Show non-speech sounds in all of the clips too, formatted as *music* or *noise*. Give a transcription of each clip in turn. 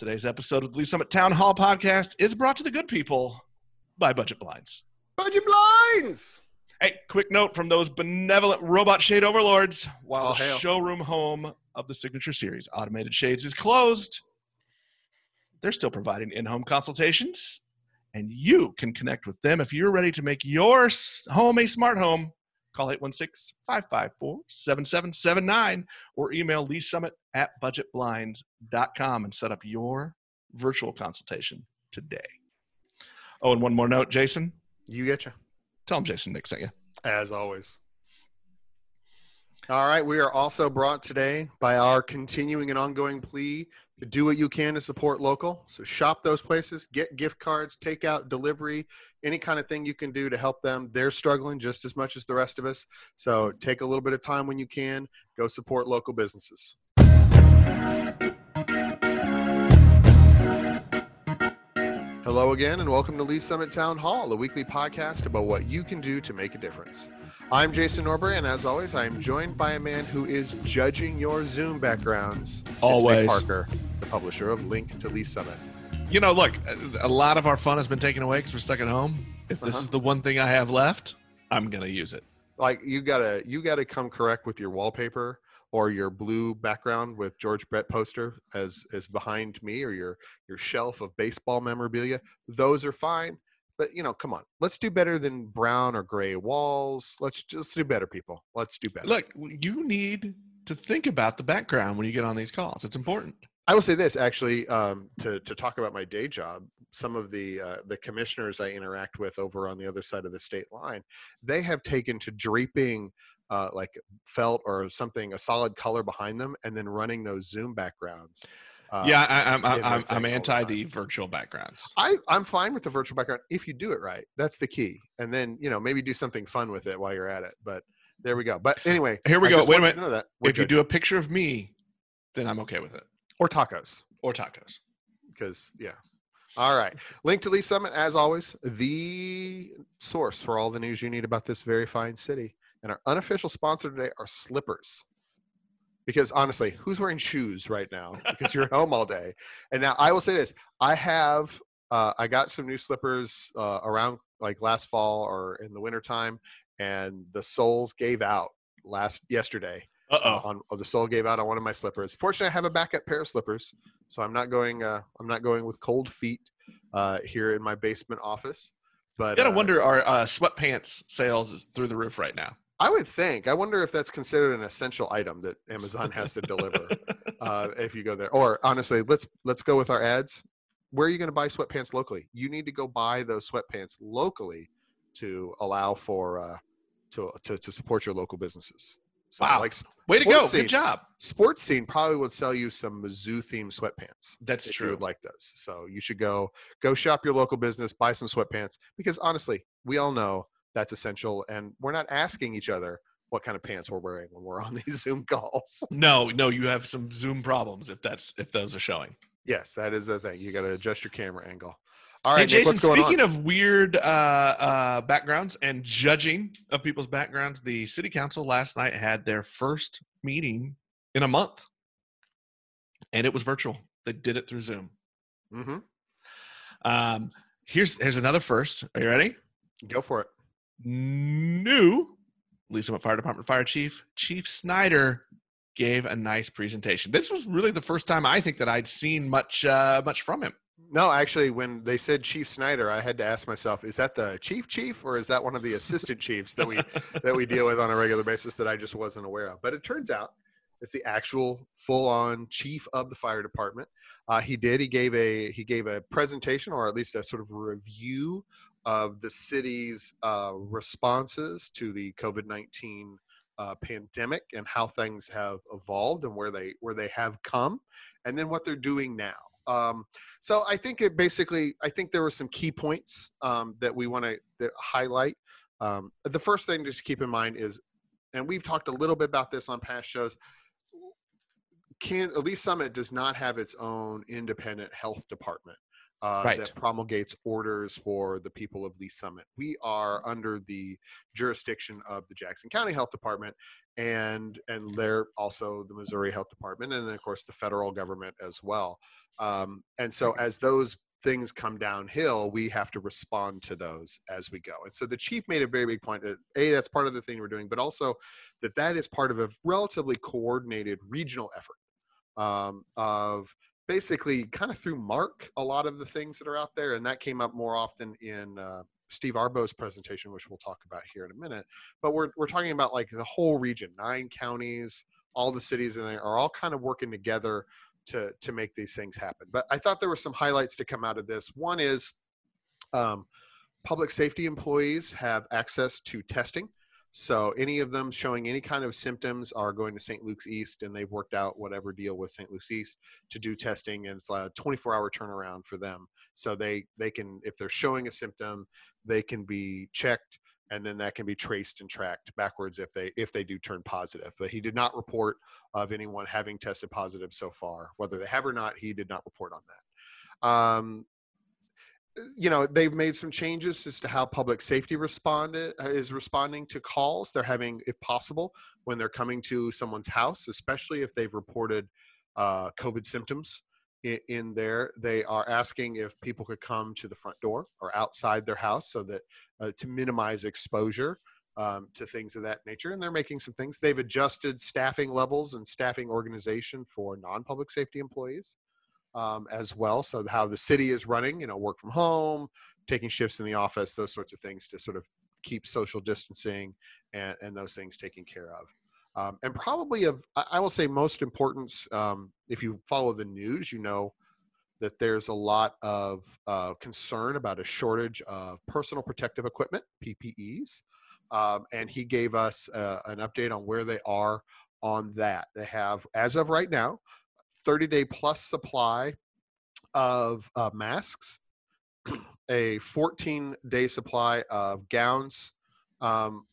Today's episode of the Lee's Summit Town Hall podcast is brought to the good people by Budget Blinds. Budget blinds. Hey, quick note from those benevolent robot shade overlords. While Oh, the hell. showroom home of the Signature Series Automated Shades is closed, they're still providing in home consultations, and you can connect with them if you're ready to make your home a smart home. Call 816 554 7779 or email Lee's Summit at budgetblinds.com and set up your virtual consultation today. Oh, and one more note, Jason. You getcha. Tell them Jason Nick sent you. As always. All right. We are also brought today by our continuing and ongoing plea do what you can to support local. So shop those places, get gift cards, take out delivery, any kind of thing you can do to help them. They're struggling just as much as the rest of us. So take a little bit of time when you can. Go support local businesses. Hello again, and welcome to Lee's Summit Town Hall, a weekly podcast about what you can do to make a difference. I'm Jason Norbury, and as always, I am joined by a man who is judging your Zoom backgrounds. It's Nick Parker, the publisher of Link to Lee's Summit. You know, look, a- lot of our fun has been taken away because we're stuck at home. If this Uh-huh. is the one thing I have left, I'm gonna use it. Like you gotta, you gotta come correct with your wallpaper or your blue background with George Brett poster as as behind me, or your your shelf of baseball memorabilia. Those are fine, but you know, come on, let's do better than brown or gray walls. Let's just do better, people. Let's do better. Look, you need to think about the background when you get on these calls. It's important. I will say this actually um, to to talk about my day job. Some of the uh, the commissioners I interact with over on the other side of the state line, they have taken to draping uh, like felt or something a solid color behind them, and then running those Zoom backgrounds. Uh, yeah, I, I'm I'm, I'm, I'm all the anti the virtual backgrounds. I I'm fine with the virtual background if you do it right. That's the key, and then you know maybe do something fun with it while you're at it. But there we go. But anyway, Here we I go. Wait a minute. to know that we're If you do a picture of me, then I'm okay with it. or tacos. Or tacos. because yeah. All right. Link to Lee's Summit, as always, the source for all the news you need about this very fine city. And our unofficial sponsor today are slippers. Because honestly, who's wearing shoes right now? Because you're at home all day. And now I will say this: I have, uh, I got some new slippers uh, around like last fall or in the wintertime, and the soles gave out last yesterday Uh uh, oh. on oh, the sole gave out on one of my slippers. Fortunately, I have a backup pair of slippers, so I'm not going. Uh, I'm not going with cold feet uh, here in my basement office. But You gotta uh, wonder our uh, sweatpants sales is through the roof right now. I would think. I wonder if that's considered an essential item that Amazon has to deliver uh, *laughs* if you go there. Or honestly, let's let's go with our ads. Where are you going to buy sweatpants locally? You need to go buy those sweatpants locally to allow for uh, to, to to support your local businesses. So, Wow. Like Way to go. scene- Good job. sports scene probably would sell you some Mizzou themed sweatpants. That's true. would like those. So you should go go shop your local business, buy some sweatpants because honestly, we all know that's essential, and we're not asking each other what kind of pants we're wearing when we're on *laughs* these Zoom calls. No, no, you have some Zoom problems if that's if those are showing. yes, that is the thing. You got to adjust your camera angle. All right, Hey, Nick, Jason. what's going Speaking on? of weird uh, uh, backgrounds and judging of people's backgrounds, the city council last night had their first meeting in a month, and it was virtual. They did it through Zoom. hmm Um, here's here's another first. Are you ready? Go for it. New Summit Fire Department Fire Chief Chief Snyder gave a nice presentation. This was really the first time I think that I'd seen much uh, much from him. No, actually, when they said Chief Snyder, I had to ask myself: Is that the chief chief, or is that one of the assistant chiefs that we *laughs* that we deal with on a regular basis that I just wasn't aware of. But it turns out it's the actual full-on chief of the fire department. Uh, he did. He gave a he gave a presentation, or at least a sort of review of the city's uh, responses to the COVID nineteen uh, pandemic and how things have evolved and where they where they have come, and then what they're doing now. Um, so I think it basically, I think there were some key points um, that we want to highlight. Um, the first thing to just keep in mind is, and we've talked a little bit about this on past shows. Can at least Summit does not have its own independent health department uh, Right. that promulgates orders for the people of Lee's Summit. We are under the jurisdiction of the Jackson County Health Department, and and they're also the Missouri Health Department, and then of course the federal government as well. Um, and so as those things come downhill, we have to respond to those as we go. And so the chief made a very big point that a that's part of the thing we're doing, but also that that is part of a relatively coordinated regional effort um, of basically kind of through MARC a lot of the things that are out there, and that came up more often in uh, Steve Arbo's presentation, which we'll talk about here in a minute. But we're we're talking about like the whole region, nine counties, all the cities and they are all kind of working together to to make these things happen. But I thought there were some highlights to come out of this. One is um, public safety employees have access to testing. So any of them showing any kind of symptoms are going to St. Luke's East, and they've worked out whatever deal with St. Luke's East to do testing, and it's a 24-hour turnaround for them. So they they can, if they're showing a symptom, they can be checked, and then that can be traced and tracked backwards if they if they do turn positive. But he did not report of anyone having tested positive so far, whether they have or not. He did not report on that. Um, you know they've made some changes as to how public safety responded uh, is responding to calls they're having if possible when they're coming to someone's house especially if they've reported uh, covid symptoms in, in, there. They are asking if people could come to the front door or outside their house so that uh, to minimize exposure um, to things of that nature and they're making some things. They've adjusted staffing levels and staffing organization for non-public safety employees um, as well. So how the city is running, you know, work from home, taking shifts in the office, those sorts of things to sort of keep social distancing and, and those things taken care of. Um, and probably of, I will say most importance, um, if you follow the news, you know that there's a lot of uh, concern about a shortage of personal protective equipment, PPEs. Um, and he gave us uh, an update on where they are on that. They have, as of right now, 30 day plus supply of uh, masks, *clears throat* a 14 day supply of gowns, um,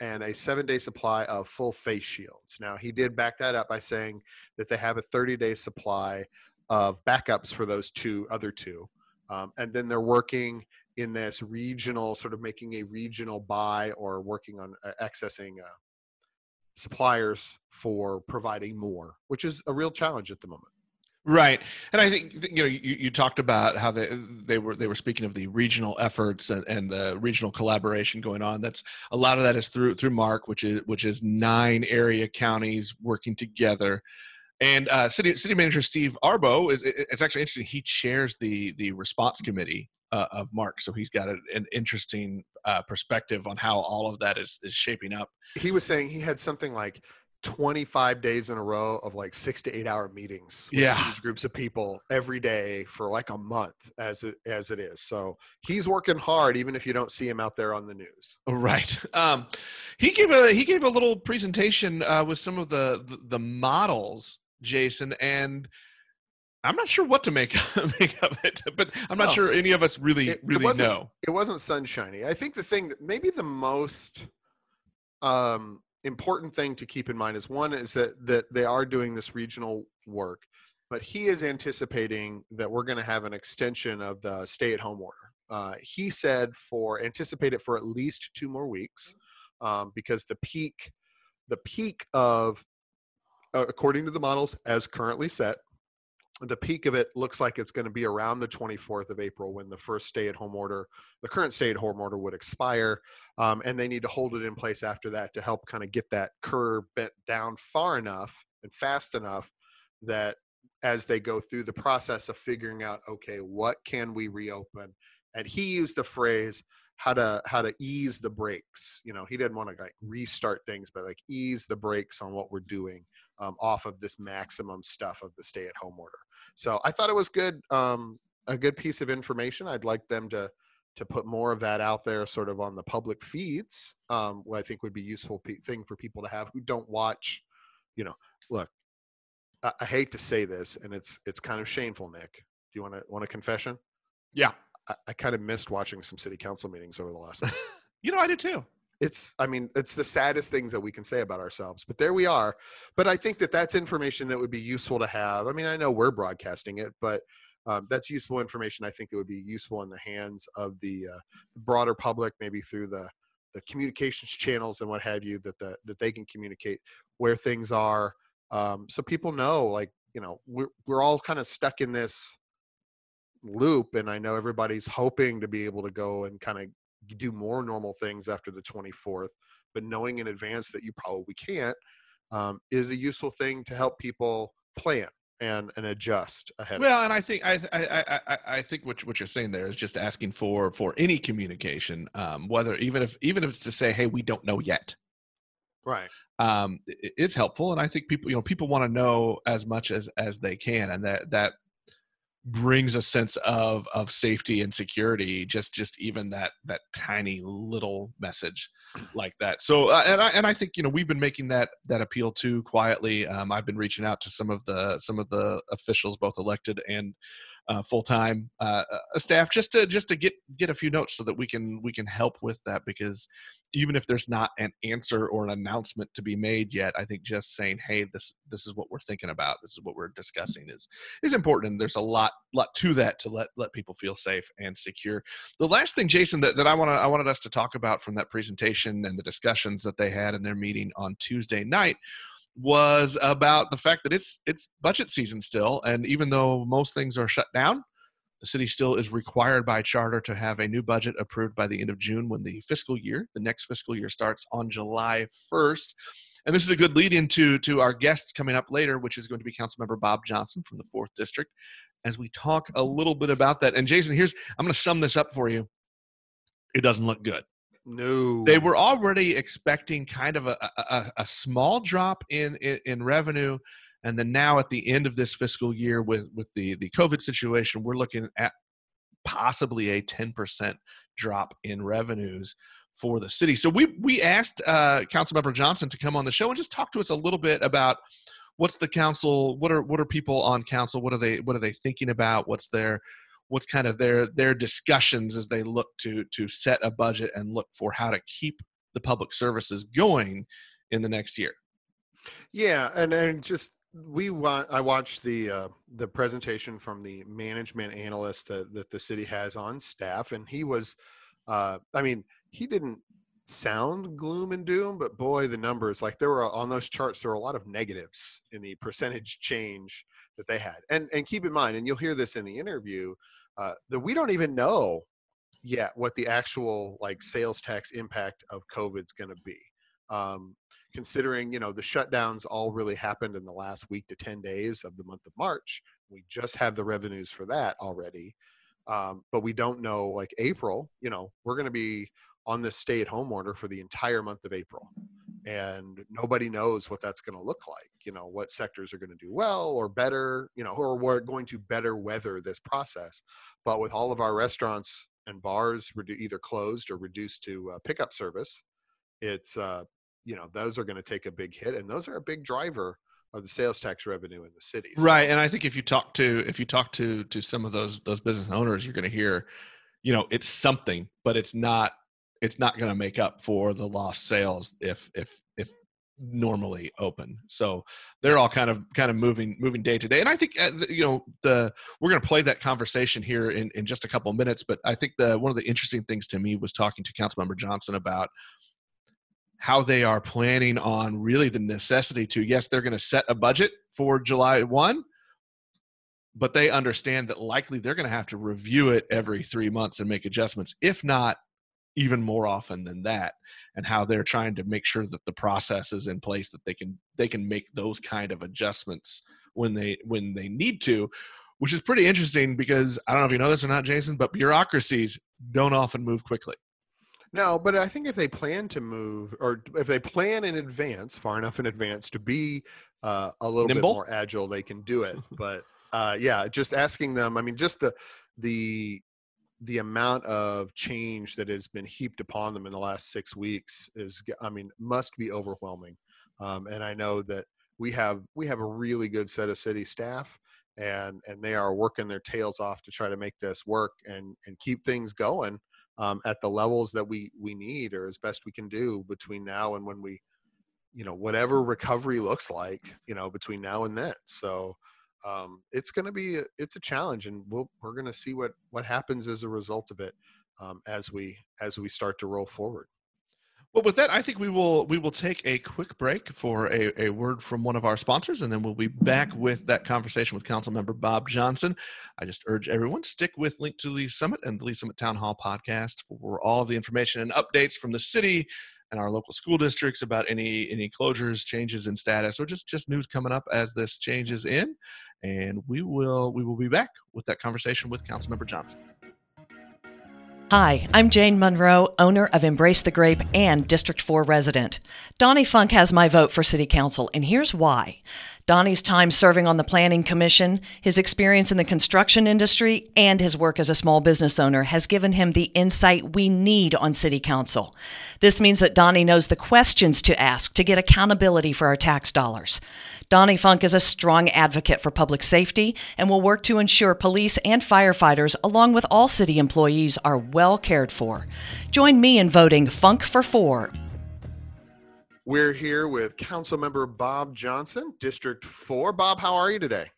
and a seven day supply of full face shields. Now, he did back that up by saying that they have a 30 day supply of backups for those two other two. Um, and then they're working in this regional, sort of making a regional buy or working on uh, accessing uh, suppliers for providing more, which is a real challenge at the moment. Right, and I think you know you, you talked about how they they were they were speaking of the regional efforts and, and the regional collaboration going on. That's a lot of that is through through MARC, which is which is nine area counties working together. And uh, city city manager Steve Arbo is it's actually interesting. He chairs the the response committee uh, of MARC. So he's got an interesting uh, perspective on how all of that is, is shaping up. He was saying he had something like 25 days in a row of like six to eight hour meetings yeah. these groups of people every day for like a month as it as it is. So he's working hard even if you don't see him out there on the news. Right. *laughs* Um he gave a he gave a little presentation uh with some of the the, the models jason and I'm not sure what to make *laughs* make of it, but I'm not no, sure any of us really it, really it know. It wasn't sunshiny. I think the thing, maybe the most um, important thing to keep in mind is one is that that they are doing this regional work, but he is anticipating that we're going to have an extension of the stay-at-home order. Uh, he said for anticipate it for at least two more weeks um, because the peak the peak of according to the models as currently set the peak of it looks like it's going to be around the 24th of April when the first stay at home order, the current stay at home order would expire. Um, and they need to hold it in place after that to help kind of get that curve bent down far enough and fast enough that as they go through the process of figuring out, okay, what can we reopen? And he used the phrase, how to how to ease the brakes you know he didn't want to like restart things but like ease the brakes on what we're doing um, off of this maximum stuff of the stay at home order so I thought it was good, um, a good piece of information. I'd like them to to put more of that out there, sort of on the public feeds. Um, what I think would be useful pe- thing for people to have who don't watch. You know, look, I, I hate to say this, and it's it's kind of shameful, Nick. Do you want to want a confession? Yeah, I, I kind of missed watching some city council meetings over the last. *laughs* you know, I do too it's i mean it's the saddest things that we can say about ourselves but there we are. But i think that that's information that would be useful to have. I mean i know we're broadcasting it but um, that's useful information. I think it would be useful in the hands of the uh, broader public maybe through the the communications channels and what have you that the, that they can communicate where things are um, so people know like you know we're we're all kind of stuck in this loop and i know everybody's hoping to be able to go and kind of do more normal things after the 24th but knowing in advance that you probably can't um, is a useful thing to help people plan and and adjust ahead. Well, and I think I I I, I think what what you're saying there is just asking for for any communication, um, whether even if even if it's to say, hey, we don't know yet, right? Um, it's helpful, and I think people you know people want to know as much as as they can, and that that brings a sense of of safety and security just just even that that tiny little message like that. So uh, and i and i think you know we've been making that that appeal too quietly. Um, i've been reaching out to some of the some of the officials both elected and uh, full time uh, staff just to just to get get a few notes so that we can we can help with that because even if there's not an answer or an announcement to be made yet, I think just saying, "Hey, this this is what we're thinking about. This is what we're discussing," is is important. And there's a lot lot to that to let let people feel safe and secure. The last thing, Jason, that, that I want I wanted us to talk about from that presentation and the discussions that they had in their meeting on Tuesday night was about the fact that it's it's budget season still, and even though most things are shut down, the city still is required by charter to have a new budget approved by the end of June when the fiscal year, the next fiscal year, starts on July 1st. And this is a good lead into to our guest coming up later, which is going to be Councilmember Bob Johnson from the fourth district, as we talk a little bit about that. And Jason, here's I'm going to sum this up for you. It doesn't look good. No. They were already expecting kind of a, a, a small drop in, in, in revenue. And then now at the end of this fiscal year with, with the, the COVID situation, we're looking at possibly a 10% drop in revenues for the city. So we we asked uh, Councilmember Johnson to come on the show and just talk to us a little bit about what's the council, what are what are people on council, what are they what are they thinking about, what's their what's kind of their their discussions as they look to to set a budget and look for how to keep the public services going in the next year. Yeah, and and just we want I watched the uh, the presentation from the management analyst that, that the city has on staff, and he was, uh, I mean, he didn't sound gloom and doom, but boy, the numbers like there were on those charts there were a lot of negatives in the percentage change that they had, and and keep in mind, and you'll hear this in the interview uh, that we don't even know yet what the actual like sales tax impact of COVID's going to be. Um, considering you know the shutdowns all really happened in the last week to 10 days of the month of march we just have the revenues for that already um, but we don't know like april you know we're going to be on this stay at home order for the entire month of april and nobody knows what that's going to look like you know what sectors are going to do well or better you know or we're going to better weather this process. But with all of our restaurants and bars either closed or reduced to uh, pickup service it's uh, you know those are going to take a big hit and those are a big driver of the sales tax revenue in the city right and i think if you talk to if you talk to to some of those those business owners you're going to hear you know it's something but it's not it's not going to make up for the lost sales if if if normally open. So they're all kind of kind of moving moving day to day and i think uh, you know the we're going to play that conversation here in in just a couple of minutes but i think the one of the interesting things to me was talking to councilmember johnson about how they are planning on really the necessity to yes they're going to set a budget for july 1 but they understand that likely they're going to have to review it every three months and make adjustments. If not even more often than that and how they're trying to make sure that the process is in place that they can they can make those kind of adjustments when they when they need to which is pretty interesting because i don't know if you know this or not jason but bureaucracies don't often move quickly no, but I think if they plan to move, or if they plan in advance, far enough in advance to be uh, a little Nimble? bit more agile, they can do it. *laughs* But uh, yeah, just asking them. I mean, just the the the amount of change that has been heaped upon them in the last six weeks is, I mean, must be overwhelming. Um, and I know that we have we have a really good set of city staff and and they are working their tails off to try to make this work and and keep things going um, at the levels that we we need or as best we can do between now and when we you know whatever recovery looks like you know between now and then so um, it's going to be a, it's a challenge and we'll, we're going to see what what happens as a result of it um, as we as we start to roll forward Well, with that, I think we will we will take a quick break for a, a word from one of our sponsors, and then we'll be back with that conversation with Council Member Bob Johnson. I just urge everyone stick with Link to Lee's Summit and the Lee's Summit Town Hall podcast for all of the information and updates from the city and our local school districts about any any closures, changes in status, or just just news coming up as this changes in. And we will we will be back with that conversation with Council Member Johnson. Hi, I'm Jane Monroe, owner of Embrace the Grape and District 4 resident. Donnie Funk has my vote for City Council, and here's why. Donnie's time serving on the Planning Commission, his experience in the construction industry, and his work as a small business owner has given him the insight we need on City Council. This means that Donnie knows the questions to ask to get accountability for our tax dollars. Donnie Funk is a strong advocate for public safety and will work to ensure police and firefighters, along with all city employees, are well cared for. Join me in voting Funk for Four. We're here with Councilmember Bob Johnson, District 4. Bob, how are you today?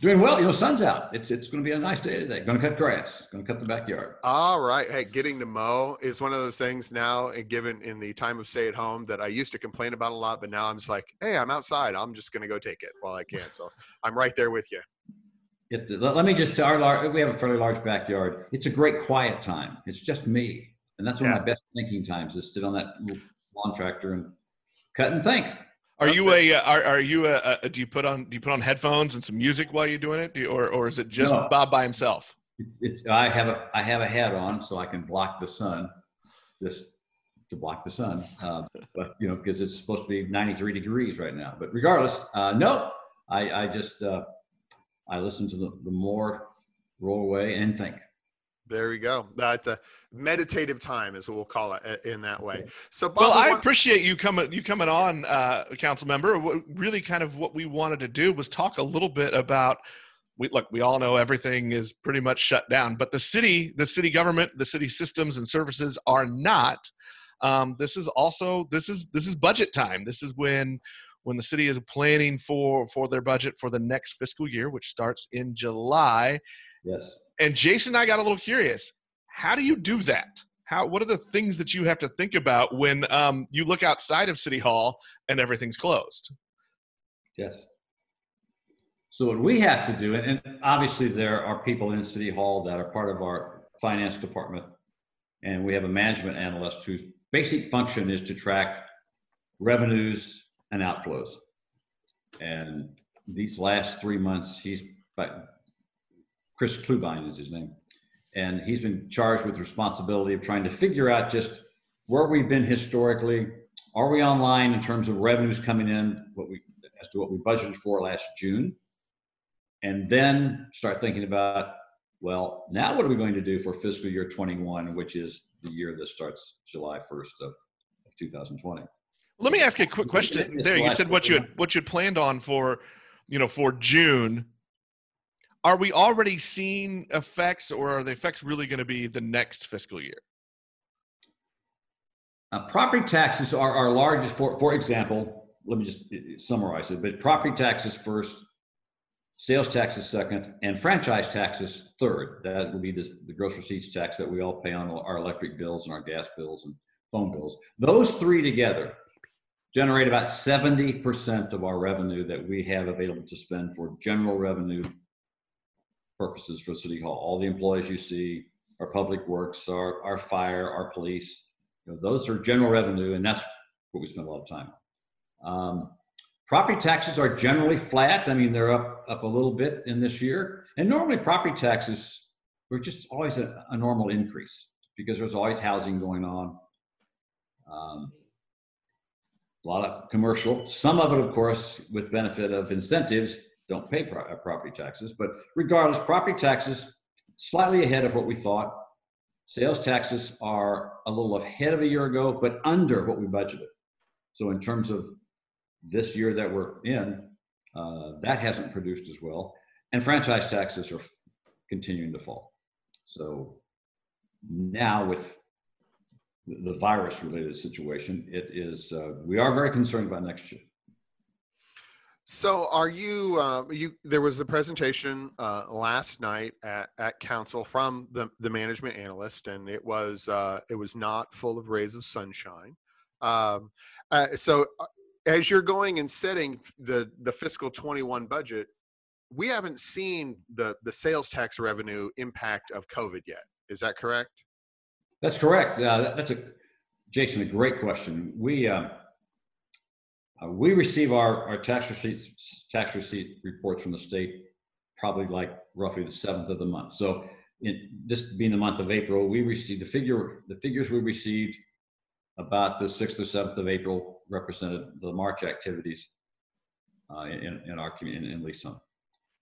Doing well. You know, sun's out. It's it's going to be a nice day today. Going to cut grass. Going to cut the backyard. All right. Hey, getting to mow is one of those things now, and given in the time of stay at home, that I used to complain about a lot, but now I'm just like, hey, I'm outside. I'm just going to go take it while I can. So I'm right there with you. It, let, me just tell our we have a fairly large backyard. It's a great quiet time. It's just me, and that's one Yeah. of my best thinking times is sit on that little lawn tractor and cut and think. Are you a uh, are, are you a, a do you put on do you put on headphones and some music while you're doing it, do you, or or is it just No. Bob by himself? It's, it's I have a I have a hat on so I can block the sun, just to block the sun. Uh, but you know because it's supposed to be 93 degrees right now. But regardless, uh, no, I I just uh, I listen to the the more roll away and think. There we go. That's a meditative time, is what we'll call it uh, in that way. So, Bob, Well, I appreciate you coming you coming on, uh, council member. What- Really, kind of what we wanted to do was talk a little bit about. We look. We all know everything is pretty much shut down, but the city, the city government, the city systems and services are not. Um, this is also this is this is budget time. This is when when the city is planning for for their budget for the next fiscal year, which starts in July. Yes. And Jason and I got a little curious. How do you do that? How what are the things that you have to think about when um, you look outside of City Hall and everything's closed? Yes. So what we have to do, and, obviously there are people in City Hall that are part of our finance department, and we have a management analyst whose basic function is to track revenues and outflows. And these last three months, he's, Chris Klubine is his name, and he's been charged with responsibility of trying to figure out just where we've been historically. Are we online in terms of revenues coming in? What we as to what we budgeted for last June, and then start thinking about, well, now what are we going to do for fiscal year 21, which is the year that starts July 1st of, of 2020. Let me ask you a quick question. There, you said what you had what you had planned on for, you know, for June. Are we already seeing effects, or are the effects really going to be the next fiscal year? Uh, property taxes are our largest, for, for example, let me just uh, summarize it, but property taxes first, sales taxes second, and franchise taxes third. That would be the, the gross receipts tax that we all pay on our electric bills and our gas bills and phone bills. Those three together generate about 70% of our revenue that we have available to spend for general revenue purposes for City Hall. All the employees you see, our public works, our, our fire, our police, you know, those are general revenue, and that's what we spend a lot of time on. Um, property taxes are generally flat. I mean, they're up up a little bit in this year, and normally property taxes were just always a, a normal increase because there's always housing going on. Um, a lot of commercial, some of it, of course, with benefit of incentives, don't pay pro- uh, property taxes. But regardless, property taxes slightly ahead of what we thought. Sales taxes are a little ahead of a year ago, but under what we budgeted. So in terms of this year that we're in, uh, that hasn't produced as well. And franchise taxes are continuing to fall. So now with the virus related situation, it is, uh, we are very concerned about next year. So, are you? Uh, you there was the presentation uh, last night at, at council from the the management analyst, and it was uh, it was not full of rays of sunshine. Um, uh, so, uh, as you're going and setting the the fiscal 21 budget, we haven't seen the the sales tax revenue impact of COVID yet. Is that correct? That's correct. Uh, that's a Jason, a great question. We uh, we receive our, our tax receipts, tax receipt reports from the state probably like roughly the seventh of the month. So in this being the month of April, we received the figure, the figures we received about the sixth or seventh of April represented the March activities uh, in, in our community in, Lee's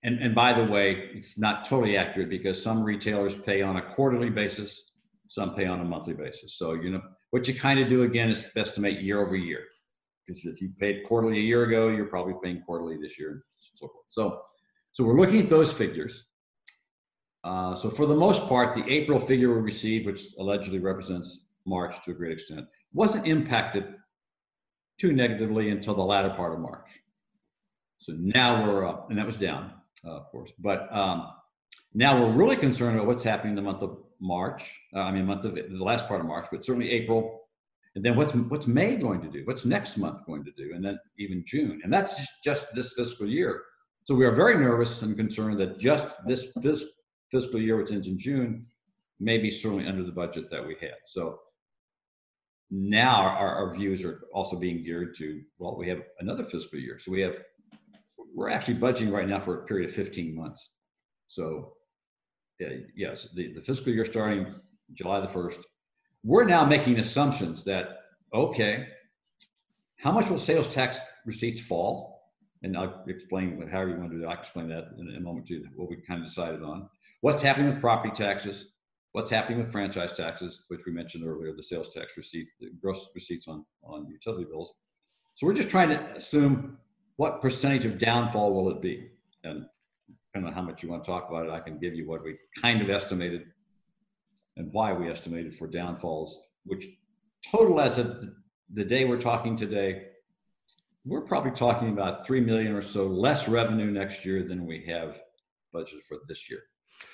And, and by the way, it's not totally accurate because some retailers pay on a quarterly basis, some pay on a monthly basis. So, you know, what you kind of do again is estimate year over year because if you paid quarterly a year ago, you're probably paying quarterly this year, and so forth. So, so we're looking at those figures. Uh, so for the most part, the April figure we received, which allegedly represents March to a great extent, wasn't impacted too negatively until the latter part of March. So now we're up, and that was down, uh, of course. But um, now we're really concerned about what's happening in the month of March. Uh, I mean, month of the last part of March, but certainly April and then what's what's May going to do? What's next month going to do? And then even June. And that's just, this fiscal year. So we are very nervous and concerned that just this fiscal year, which ends in June, may be certainly under the budget that we had. So now our, our views are also being geared to well, we have another fiscal year. So we have we're actually budgeting right now for a period of 15 months. So uh, yes, the, the fiscal year starting July the 1st we're now making assumptions that, okay, how much will sales tax receipts fall? And I'll explain what, however you want to do that. I'll explain that in, a moment too, what we kind of decided on. What's happening with property taxes? What's happening with franchise taxes, which we mentioned earlier, the sales tax receipts, the gross receipts on, on utility bills. So we're just trying to assume what percentage of downfall will it be? And depending on how much you want to talk about it, I can give you what we kind of estimated and why we estimated for downfalls, which total as of the day we're talking today, we're probably talking about 3 million or so less revenue next year than we have budgeted for this year.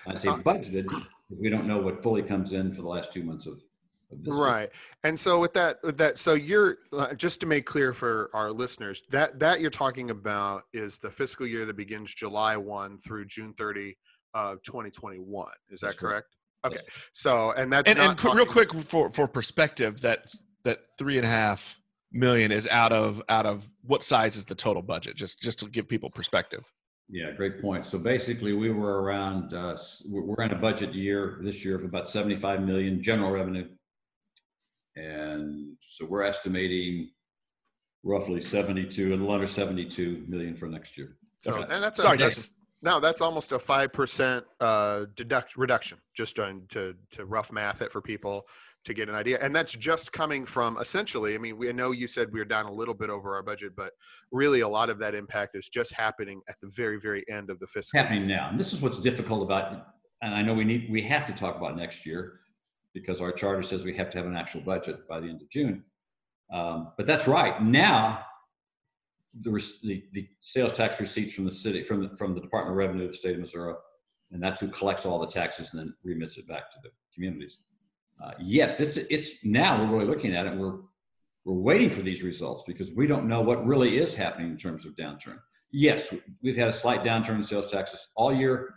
I say uh, budgeted, we don't know what fully comes in for the last two months of, right year. and so with that with that so you're uh, just to make clear for our listeners that that you're talking about is the fiscal year that begins july 1 through june 30 of 2021 is that correct Okay, so and that's and, and real quick for for perspective that that three and a half million is out of out of what size is the total budget? Just just to give people perspective. Yeah, great point. So basically, we were around. Uh, we're in a budget year this year of about seventy-five million general revenue, and so we're estimating roughly seventy-two and a little under seventy-two million for next year. So, okay. and that's sorry, a, that's, no, that's almost a five percent uh, deduct reduction, just on to to rough math it for people to get an idea, and that's just coming from essentially. I mean, we know you said we are down a little bit over our budget, but really a lot of that impact is just happening at the very very end of the fiscal. Happening now, and this is what's difficult about. And I know we need we have to talk about next year because our charter says we have to have an actual budget by the end of June. Um, but that's right. Now the, the, the sales tax receipts from the city, from the, from the Department of Revenue of the state of Missouri, and that's who collects all the taxes and then remits it back to the communities. Uh, yes, it's it's now we're really looking at it. We're we're waiting for these results because we don't know what really is happening in terms of downturn. Yes, we've had a slight downturn in sales taxes all year,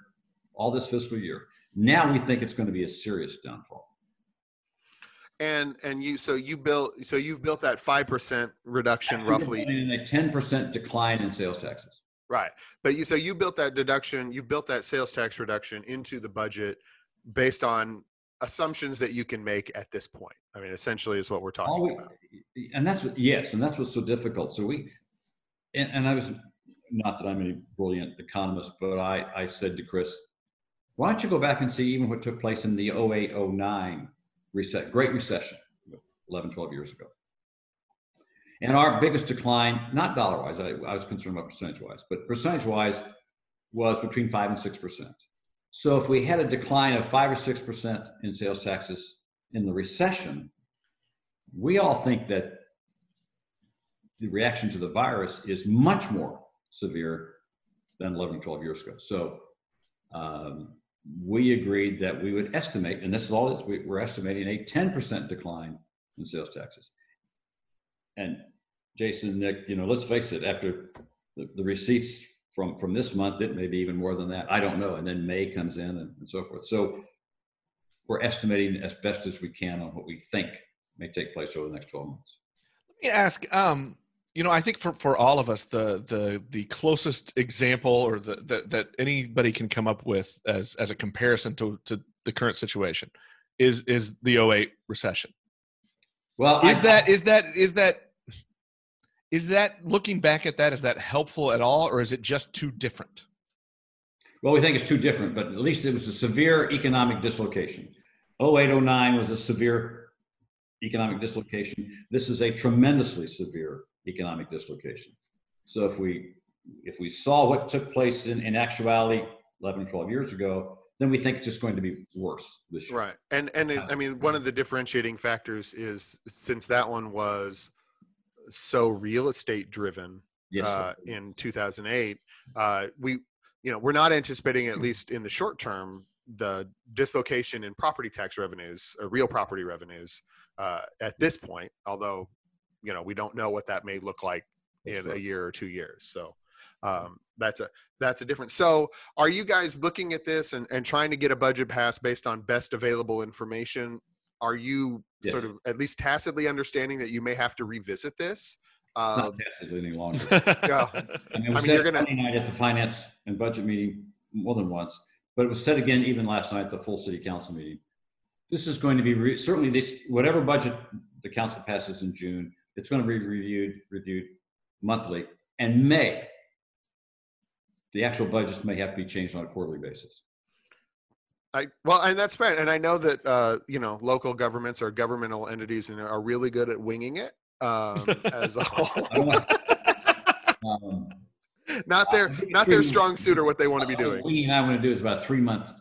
all this fiscal year. Now we think it's going to be a serious downfall and and you so you built so you've built that five percent reduction roughly in a ten percent decline in sales taxes. Right, but you so you built that deduction, you built that sales tax reduction into the budget based on assumptions that you can make at this point. I mean, essentially, is what we're talking we, about. And that's what, yes, and that's what's so difficult. So we, and, and I was not that I'm a brilliant economist, but I I said to Chris, why don't you go back and see even what took place in the 08 09 reset, Great Recession, 11, 12 years ago. And our biggest decline, not dollar wise, I, I was concerned about percentage wise, but percentage wise was between 5 and 6%. So if we had a decline of 5 or 6% in sales taxes in the recession, we all think that the reaction to the virus is much more severe than 11 or 12 years ago. So um, we agreed that we would estimate, and this is all this, we, we're estimating a 10% decline in sales taxes. And Jason, Nick, you know, let's face it, after the, the receipts from, from this month, it may be even more than that. I don't know. And then May comes in and, and so forth. So we're estimating as best as we can on what we think may take place over the next 12 months. Let me ask, um, you know, I think for, for all of us, the the the closest example or the, the that anybody can come up with as as a comparison to, to the current situation is is the 08 recession. Well, Is I- that is that is that is that looking back at that is that helpful at all or is it just too different? Well, we think it's too different, but at least it was a severe economic dislocation. 0809 was a severe economic dislocation. This is a tremendously severe economic dislocation. So if we if we saw what took place in, in actuality 11, 12 years ago, then we think it's just going to be worse this year. Right. And and it, I mean one of the differentiating factors is since that one was so real estate driven Yes. uh, in 2008, uh, we you know we're not anticipating at least in the short term the dislocation in property tax revenues or real property revenues uh, at this point. Although you know we don't know what that may look like That's in a year or two years. So um, that's a that's a difference. So are you guys looking at this and, and trying to get a budget passed based on best available information? Are you Yes. sort of at least tacitly understanding that you may have to revisit this? It's Uh, not tested any longer. *laughs* Yeah. I mean, I mean, you're gonna- night at the finance and budget meeting more than once, but it was said again even last night at the full city council meeting. This is going to be re- certainly this whatever budget the council passes in June, it's going to be reviewed reviewed monthly and May. The actual budgets may have to be changed on a quarterly basis. I well, and that's fair. And I know that uh, you know local governments or governmental entities and are really good at winging it um, as a *laughs* whole. *laughs* um, not their not their strong suit or what they want to be doing. Winging I want to do is about three month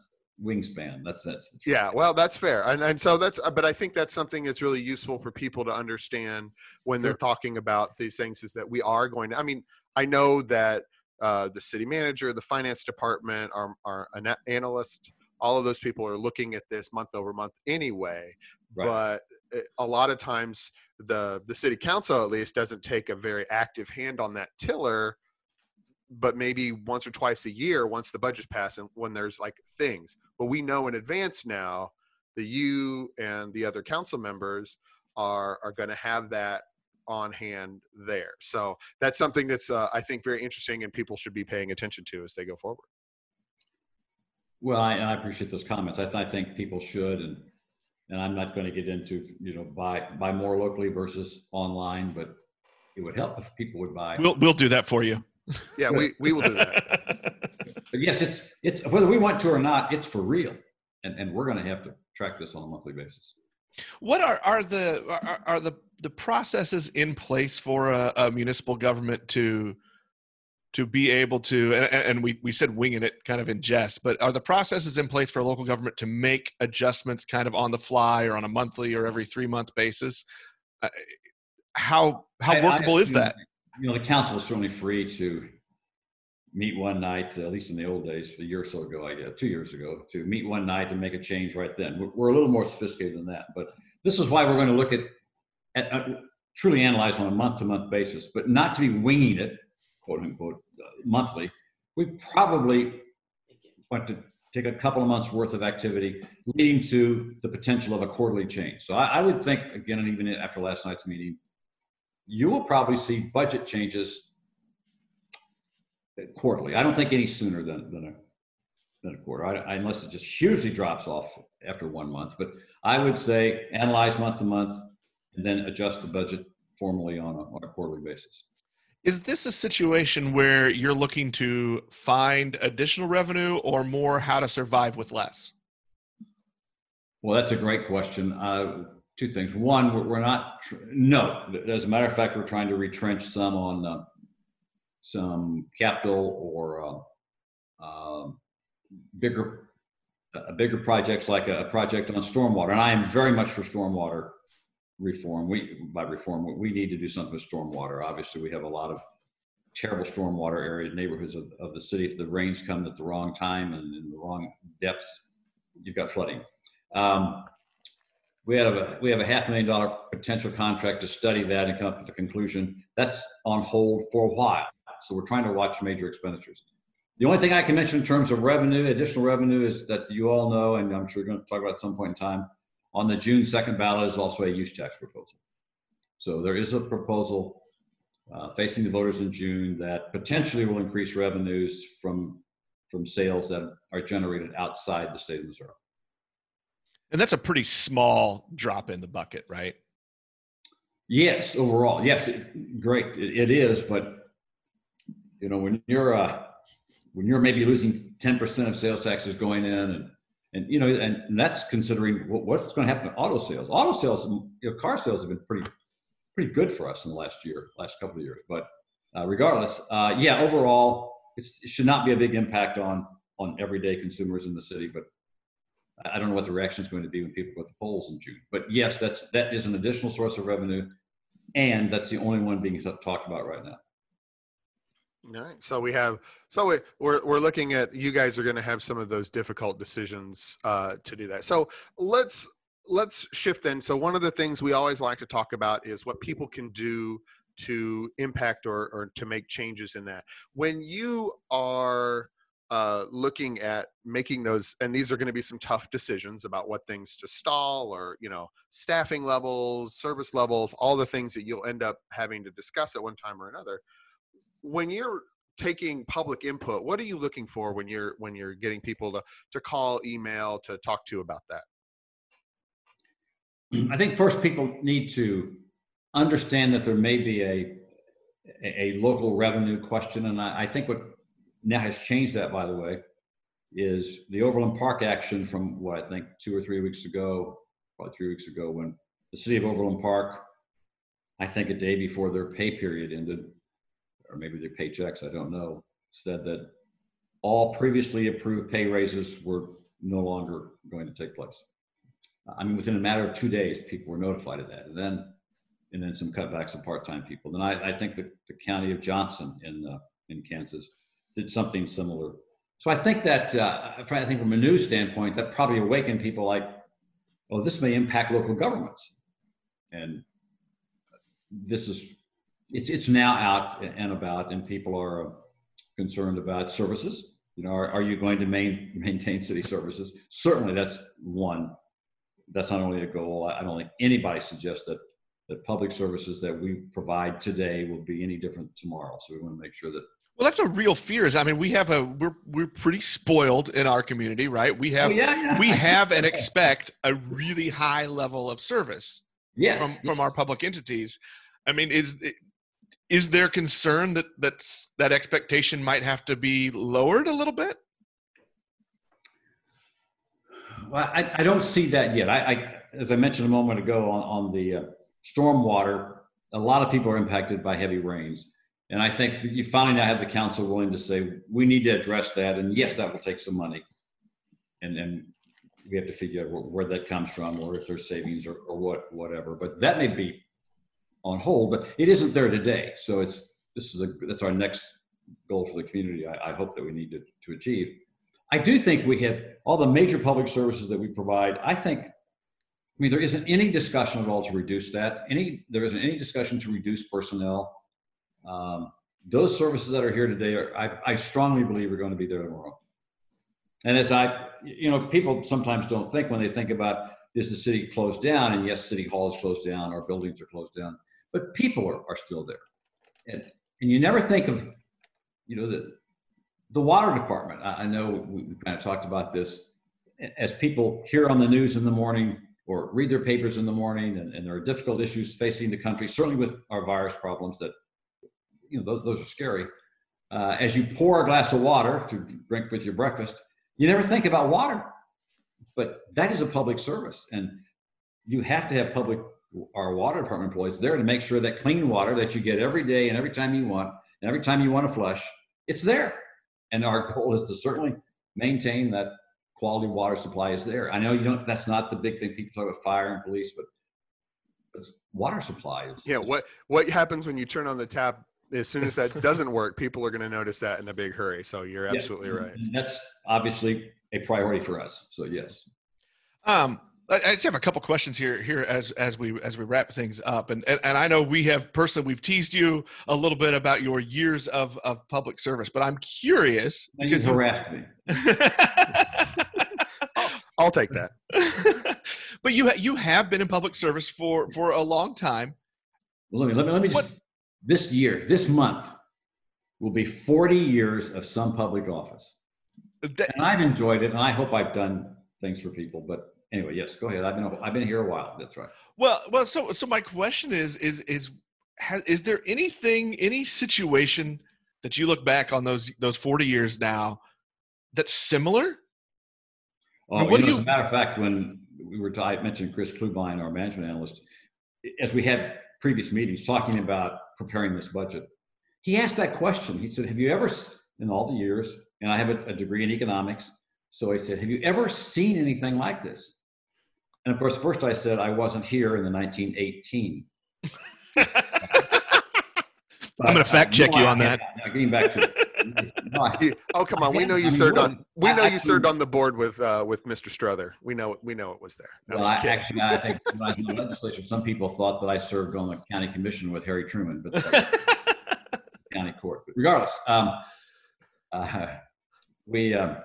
wingspan. That's that's Yeah, well, that's fair, and and so that's. But I think that's something that's really useful for people to understand when they're talking about these things. Is that we are going to. I mean, I know that uh, the city manager, the finance department, our our ana- analyst, all of those people are looking at this month over month anyway. right. But uh, a lot of times, the the city council at least doesn't take a very active hand on that tiller but maybe once or twice a year once the budget's passed and when there's like things but we know in advance now that you and the other council members are are going to have that on hand there so that's something that's uh, i think very interesting and people should be paying attention to as they go forward Well, I, I appreciate those comments. I, th- I think people should, and and I'm not going to get into you know buy buy more locally versus online, but it would help if people would buy. We'll we'll do that for you. Yeah we, we will do that *laughs* But yes, it's it's whether we want to or not, it's for real, and and we're going to have to track this on a monthly basis. What are are the are, are the the processes in place for a, a municipal government to to be able to and, and we we said winging it kind of in jest, but are the processes in place for a local government to make adjustments kind of on the fly or on a monthly or every three month basis? Uh, how how I- I workable is assume, that? You know, the council is certainly free to meet one night, at least in the old days, a year or so ago, I guess, two years ago, to meet one night and make a change right then. We're, we're a little more sophisticated than that, but this is why we're going to look at, at, at truly analyze on a month-to-month basis, but not to be winging it, quote unquote, uh, monthly. We probably want to take a couple of months worth of activity leading to the potential of a quarterly change. So I, I would think, again, and even after last night's meeting, you will probably see budget changes quarterly. I don't think any sooner than, than a than a quarter, I, I- unless it just hugely drops off after one month. But I would say analyze month to month and then adjust the budget formally on a, on a quarterly basis. Is this a situation where you're looking to find additional revenue or more how to survive with less? Well, that's a great question. Uh, two things. One, we're, we're not, tr- no, as a matter of fact, we're trying to retrench some on uh, some capital or uh, um, bigger, uh, bigger projects like a, a project on stormwater. And I am very much for stormwater reform. We, by reform, we- need to do something with stormwater. Obviously, we have a lot of terrible stormwater area neighborhoods of, of the city. If the rains come at the wrong time and in the wrong depths, you've got flooding. Um, we have a we have a half million dollar potential contract to study that and come up with a conclusion. That's on hold for a while. So we're trying to watch major expenditures. The only thing I can mention in terms of revenue, additional revenue, is that you all know, and I'm sure we're going to talk about at some point in time, on the June 2nd ballot is also a use tax proposal. So there is a proposal uh, facing the voters in June that potentially will increase revenues from from sales that are generated outside the state of Missouri. And that's a pretty small drop in the bucket, right? Yes, overall, yes, it, great, it, it is. But you know, when you're uh, when you're maybe losing ten percent of sales taxes going in, and and you know, and, and that's considering what, what's going to happen to auto sales. Auto sales, you know, car sales have been pretty pretty good for us in the last year, last couple of years. But uh, regardless, uh, yeah, overall, it should not be a big impact on on everyday consumers in the city. But I don't know what the reaction is going to be when people go to the polls in June. But yes, that's that is an additional source of revenue, and that's the only one being talked about right now. All right. So we have, so we, we're, we're looking at, you guys are going to have some of those difficult decisions uh, to do that. So let's, let's shift then. So one of the things we always like to talk about is what people can do to impact or, or to make changes in that. When you are uh, looking at making those, and these are going to be some tough decisions about what things to stall or, you know, staffing levels, service levels, all the things that you'll end up having to discuss at one time or another. When you're taking public input what are you looking for when you're when you're getting people to to call email to talk to about that? I think first people need to understand that there may be a a local revenue question and i, I think what now has changed that by the way is the overland park action from what i think two or three weeks ago probably three weeks ago when the city of overland park i think a day before their pay period ended or maybe their paychecks, I don't know, said that all previously approved pay raises were no longer going to take place. I mean, within a matter of two days, people were notified of that, and then and then some cutbacks of part-time people. And I, I think that the county of Johnson in uh, in Kansas did something similar. So I think that uh, I think from a news standpoint, that probably awakened people like, oh, this may impact local governments, and this is it's it's now out and about, and people are concerned about services. You know, are, are you going to main, *laughs* maintain city services? Certainly, that's one. That's not only a goal. I don't think anybody suggests that that public services that we provide today will be any different tomorrow. So we want to make sure that well, that's a real fear. Is I mean, we have a we're we're pretty spoiled in our community, right? We have oh, yeah, yeah. we have and *laughs* expect a really high level of service yes, from yes. from our public entities. I mean, is is there concern that that's that expectation might have to be lowered a little bit? Well, I, I don't see that yet. I, I, as I mentioned a moment ago on, on the uh, stormwater, a lot of people are impacted by heavy rains. And I think you finally now have the council willing to say, we need to address that. And yes, that will take some money. And then we have to figure out where, where that comes from or if there's savings or, or what, whatever. But that may be on hold, but it isn't there today. So it's this is a that's our next goal for the community. I, I hope that we need to, to achieve. I do think we have all the major public services that we provide. I think, I mean, there isn't any discussion at all to reduce that. Any there isn't any discussion to reduce personnel. Um, those services that are here today are, I, I strongly believe, are going to be there tomorrow. And as I, you know, people sometimes don't think when they think about is the city closed down, and yes, city hall is closed down, our buildings are closed down but people are, are still there. And, and you never think of, you know, the, the water department. I, I know we, we kind of talked about this as people hear on the news in the morning or read their papers in the morning, and, and there are difficult issues facing the country, certainly with our virus problems that, you know, those, those are scary. Uh, as you pour a glass of water to drink with your breakfast, you never think about water, but that is a public service. And you have to have public our water department employees there to make sure that clean water that you get every day and every time you want and every time you want to flush, it's there. And our goal is to certainly maintain that quality water supply is there. I know you don't. That's not the big thing. People talk about fire and police, but water supply is. Yeah. What What happens when you turn on the tap as soon as that doesn't work, people are going to notice that in a big hurry. So you're Yeah. absolutely right. That's obviously a priority for us. So yes. Um, I, I just have a couple questions here here as as we as we wrap things up, and, and and I know we have personally we've teased you a little bit about your years of of public service, but I'm curious And because you you- harassed me. *laughs* I'll take that. *laughs* but you ha- you have been in public service for for a long time. Well, let me let me let me just. What- This year, this month, will be 40 years of some public office, That- and I've enjoyed it, and I hope I've done things for people. But anyway, yes, go ahead. I've been I've been here a while. That's right. Well, well, so so my question is is is has, is there anything any situation that you look back on those those 40 years now that's similar? Oh, what you know, as a matter of fact, when we were, I mentioned Chris Klubine, our management analyst, as we had previous meetings talking about preparing this budget, he asked that question. He said, "Have you ever, in all the years, and I have a, a degree in economics, so he said, have you ever seen anything like this?" And of course, first I said I wasn't here in the 1918. *laughs* I'm gonna fact uh, check you on that. Now, getting back to No, I- *laughs* oh come on, we know I you mean, served on. We know I you served on the board with uh, with Mr. Strother. We know we know it was there. I Well, I, actually, I think when I was in the legislature, some people thought that I served on the county commission with Harry Truman, but *laughs* county court. But regardless, um, uh, we, um,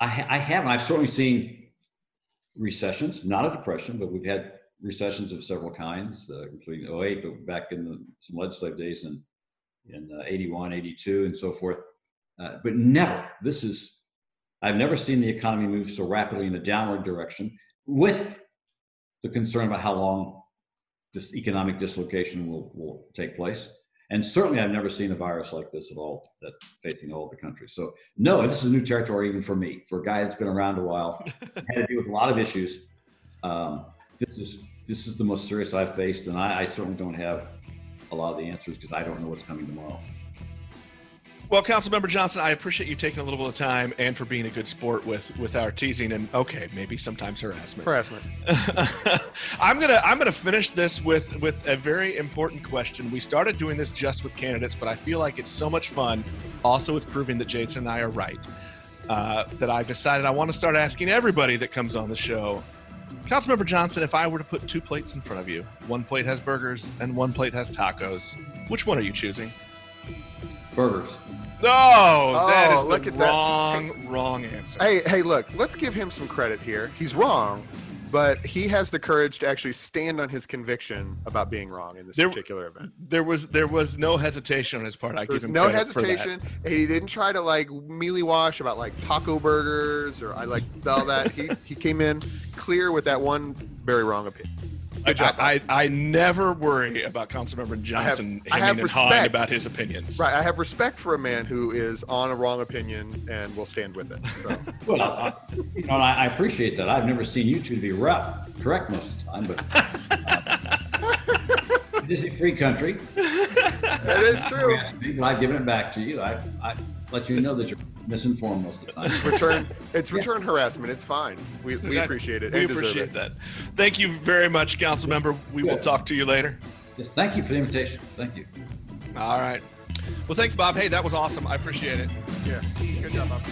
I, I have, and I've certainly seen recessions, not a depression, but we've had recessions of several kinds, uh, including 08, but back in the, some legislative days in, in uh, 81, 82, and so forth. Uh, but never, this is, I've never seen the economy move so rapidly in a downward direction with the concern about how long this economic dislocation will, will take place. And certainly, I've never seen a virus like this at all that facing all the countries. So, no, this is new territory even for me, for a guy that's been around a while, *laughs* had to deal with a lot of issues. Um, this is this is the most serious I've faced, and I, I certainly don't have a lot of the answers because I don't know what's coming tomorrow. Well, Councilmember Johnson, I appreciate you taking a little bit of time and for being a good sport with with our teasing and okay, maybe sometimes harassment. Harassment. *laughs* I'm gonna I'm gonna finish this with with a very important question. We started doing this just with candidates, but I feel like it's so much fun. Also, it's proving that Jason and I are right. Uh, that I've decided I want to start asking everybody that comes on the show. Councilmember Johnson, if I were to put two plates in front of you, one plate has burgers and one plate has tacos, which one are you choosing? Burgers. No, that Oh, is look the at that. wrong, wrong answer. Hey, hey, look, let's give him some credit here. He's wrong, but he has the courage to actually stand on his conviction about being wrong in this There- particular event. There was there was no hesitation on his part. I There's give him no credit for that. hesitation. and He didn't try to like mealy wash about like taco burgers or I like all that. he he came in clear with that one very wrong opinion. Good job. I, I, I never worry about Councilmember Johnson I have hemming and respect. about his opinions. right, I have respect for a man who is on a wrong opinion and will stand with it. So *laughs* Well, I, you know, I, I appreciate that. I've never seen you two to be rough, correct most of the time, but uh, *laughs* it is a free country. that is true. But I've given it back to you. I, I let you know that you're misinformed most of the time. Return *laughs* it's return harassment. It's fine. We, we That- appreciate it. We and appreciate it. that. Thank you very much, council member. We will talk to you later. Yes, thank you for the invitation. Thank you. All right. Well, thanks, Bob. Hey, that was awesome. I appreciate it. Yeah. Good job, Bob.